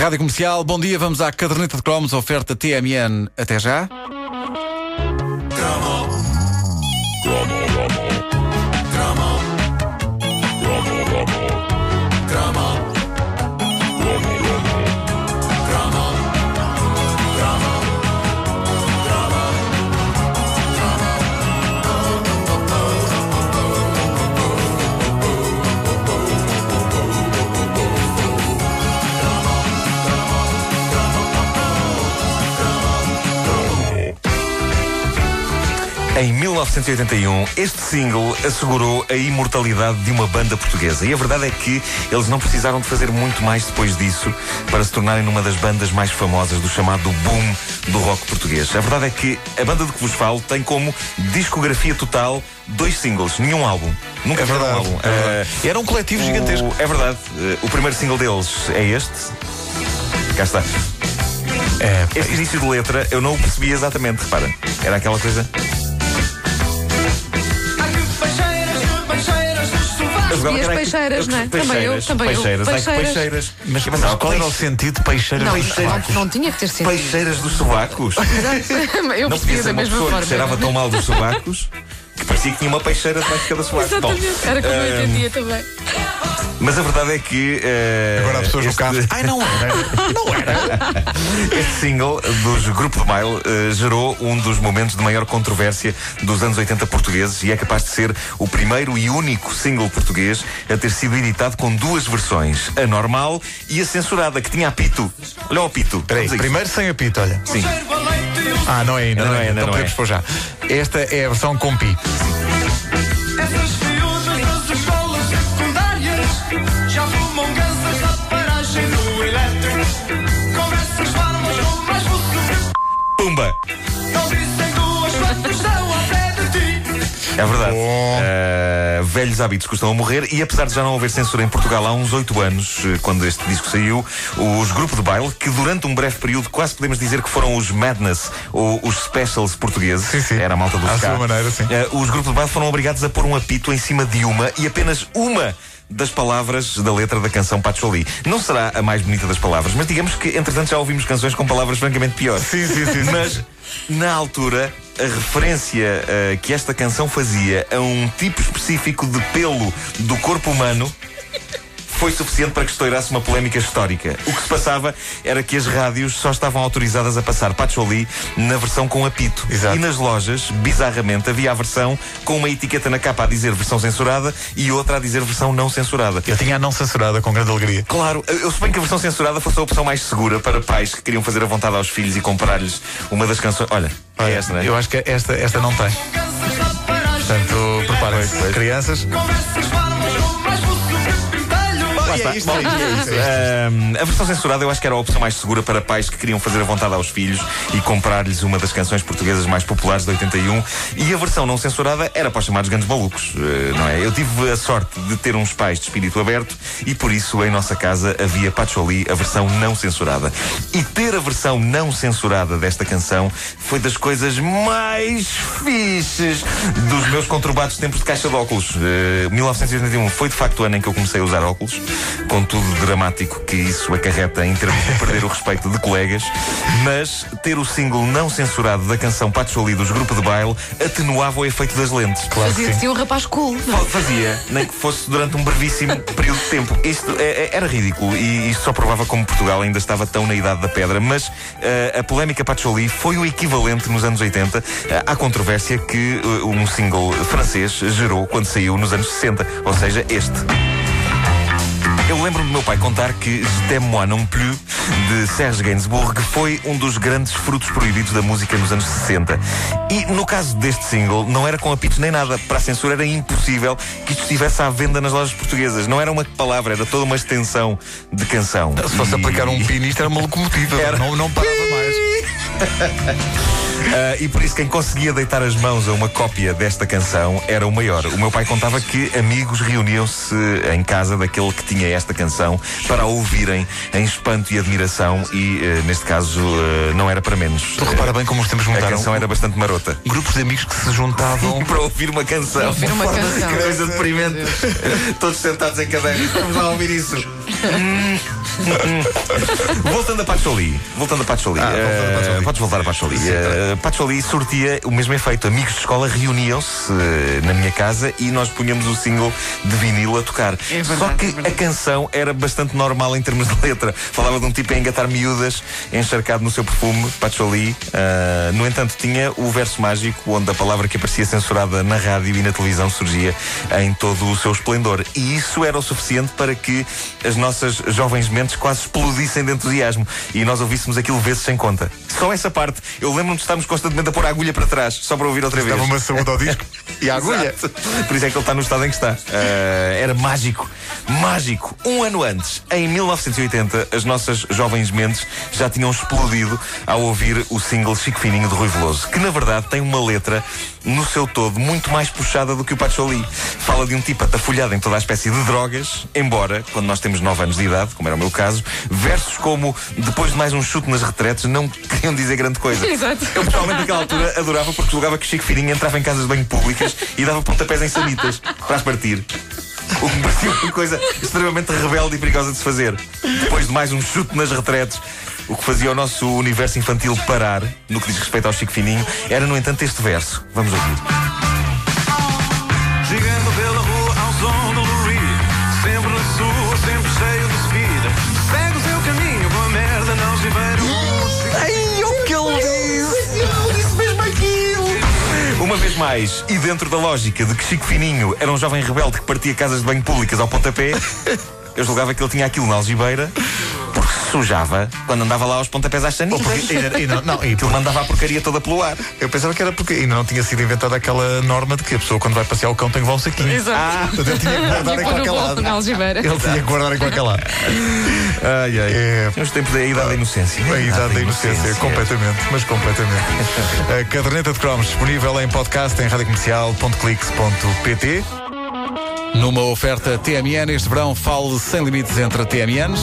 Rádio Comercial, bom dia, vamos à caderneta de cromos, oferta TMN. Até já. Em 1981, este single assegurou a imortalidade de uma banda portuguesa. E a verdade é que eles não precisaram de fazer muito mais depois disso para se tornarem numa das bandas mais famosas do chamado boom do rock português. A verdade é que a banda de que vos falo tem como discografia total dois singles, nenhum álbum. Nunca É fizeram um verdade, álbum. é verdade. Eh, Era um coletivo gigantesco. o- é verdade. Eh, o primeiro single deles é este. Cá está. É, Este início de letra eu não o percebi exatamente, repara. Era aquela coisa. Eu E as peixeiras, eu- não é? Também eu, Peixeiras, também eu. peixeiras, ai, que Peixeiras. peixeiras. mas, Eu mas qual era o peixe- sentido de peixeiras Não, peixeiras? não, não tinha que ter sido. Peixeiras dos sobacos? Eu não podia ser da uma mesma pessoa forma. que cheirava tão mal dos sobacos que parecia que tinha uma peixeira atrás de cada sovaco. Bom, Exatamente. Era como eu ehm, entendia também. Mas a verdade é que. eh, Agora há pessoas no este- carro. Ai, não era. Não era. Este single dos Grupo de Baile eh, gerou um dos momentos de maior controvérsia dos anos 80 portugueses e é capaz de ser o primeiro e único single português a ter sido editado com duas versões, a normal e a censurada, que tinha apito. Olha o apito. Peraí, primeiro sem apito, olha. Sim. Ah, não é ainda. Não é ainda, então não podemos é. pôr já. Esta é a versão com pi. É verdade. Eh, velhos hábitos custam a morrer e apesar de já não haver censura em Portugal há uns oito anos, eh, quando este disco saiu, os Grupo de Baile, que durante um breve período quase podemos dizer que foram os Madness ou os Specials portugueses, Sim, sim. era a malta do À sua maneira, sim. eh, os Grupo de Baile foram obrigados a pôr um apito em cima de uma e apenas uma das palavras da letra da canção Pacholi. Não será a mais bonita das palavras, mas digamos que entretanto já ouvimos canções com palavras francamente piores. Sim, sim, sim. Mas na altura, a referência eh, que esta canção fazia a um tipo específico de pelo do corpo humano foi suficiente para que estourasse uma polémica histórica. O que se passava era que as rádios só estavam autorizadas a passar Pacholi na versão com apito. Exato. E nas lojas, bizarramente, havia a versão com uma etiqueta na capa a dizer versão censurada e outra a dizer versão não censurada. Eu tinha a não censurada com grande alegria. Claro, eu suponho que a versão censurada fosse a opção mais segura para pais que queriam fazer a vontade aos filhos e comprar-lhes uma das canções. Olha, é esta, não é? Eu acho que esta, esta não tem. Portanto, preparem-se. Crianças. Está. Bom, ahm, a versão censurada eu acho que era a opção mais segura para pais que queriam fazer a vontade aos filhos e comprar-lhes uma das canções portuguesas mais populares de 81. E a versão não censurada era para os chamados grandes malucos, eh, não é? Eu tive a sorte de ter uns pais de espírito aberto e por isso em nossa casa havia Pacholi, a versão não censurada. E ter a versão não censurada desta canção foi das coisas mais fixes dos meus conturbados tempos de caixa de óculos. Eh, 1981 foi de facto o ano em que eu comecei a usar óculos, com tudo dramático que isso acarreta em termos de perder o respeito de colegas, mas ter o single não censurado da canção Pacholi dos Grupo de Baile atenuava o efeito das lentes. Claro que Fazia sim. assim um rapaz cool. Fazia, nem que fosse durante um brevíssimo período de tempo. Isto é- é- era ridículo e isto só provava como Portugal ainda estava tão na idade da pedra. Mas eh, a polémica Pacholi foi o equivalente nos anos 80 eh, à controvérsia que eh, um single francês gerou quando saiu nos anos 60, ou seja, este. Eu lembro-me do meu pai contar que Je moi non plus, de Serge Gainsbourg, foi um dos grandes frutos proibidos da música nos anos 60. E no caso deste single, não era com apitos nem nada. Para a censura era impossível que isto estivesse à venda nas lojas portuguesas. Não era uma palavra, era toda uma extensão de canção. Se fosse E- aplicar um pi nisto, era uma locomotiva. Era. Não, não parava mais. Ah, e por isso quem conseguia deitar as mãos a uma cópia desta canção era o maior. O meu pai contava que amigos reuniam-se em casa daquele que tinha esta canção para a ouvirem em espanto e admiração e, eh, neste caso, eh, não era para menos. Tu repara bem como os tempos A mudaram. canção era bastante marota. Grupos de amigos que se juntavam. Para ouvir uma canção. ouvir uma Forma de canção. Coisa deprimente. Todos sentados em cadeiras. Vamos lá ouvir isso. Voltando a Pacholi. Voltando a Pacholi. Ah, voltando a eh, Pacholi. Podes voltar a Pacholi. Uh, Pacholi sortia o mesmo efeito. Amigos de escola reuniam-se eh, na minha casa e nós punhamos o single de vinil a tocar. É verdade, Só que é a canção era bastante normal em termos de letra. Falava de um tipo a engatar miúdas, encharcado no seu perfume, Pacholi. Uh, no entanto, tinha o verso mágico onde a palavra que aparecia censurada na rádio e na televisão surgia em todo o seu esplendor. E isso era o suficiente para que as nossas jovens mentes quase explodissem de entusiasmo e nós ouvíssemos aquilo vezes sem conta. Só essa parte. Eu lembro-me de estarmos constantemente a pôr a agulha para trás, só para ouvir outra vez. Dava uma saúde ao disco e a agulha. Exato. Por isso é que ele está no estado em que está. Ah, era mágico. Mágico. Um ano antes, em 1980, as nossas jovens mentes já tinham explodido ao ouvir o single Chico Fininho de Rui Veloso, que na verdade tem uma letra, no seu todo, muito mais puxada do que o Pacholi. Fala de um tipo atafolhado em toda a espécie de drogas, embora, quando nós temos 9 anos de idade, como era o meu caso, versos como depois de mais um chute nas retretes não queriam dizer grande coisa. Exato. Eu pessoalmente naquela altura adorava porque julgava que Chico Fininho entrava em casas de banho públicas e dava pontapés em sanitas para as partir. O que parecia uma coisa extremamente rebelde e perigosa de se fazer. Depois de mais um chute nas retretes, o que fazia o nosso universo infantil parar, no que diz respeito ao Chico Fininho, era, no entanto, este verso. Vamos ouvir. Vez mais, e dentro da lógica de que Chico Fininho era um jovem rebelde que partia casas de banho públicas ao pontapé, eu julgava que ele tinha aquilo na algibeira sujava quando andava lá aos pontapés às sanitas. porque ainda, ainda, não, e Aquilo por- mandava a porcaria toda pelo ar. eu pensava que era porque ainda não tinha sido inventada aquela norma de que a pessoa, quando vai passear o cão, tem que levar um saquinho. Exato. Portanto, ele tinha que guardar em qualquer lado. Ele tinha que guardar em qualquer lado. Ai, ai. É. Os tempos da idade da inocência. A idade da inocência, completamente, mas completamente. A caderneta de cromos disponível em podcast em radiocomercial.clix.pt. Numa oferta TMN, este verão fale sem limites entre TMNs.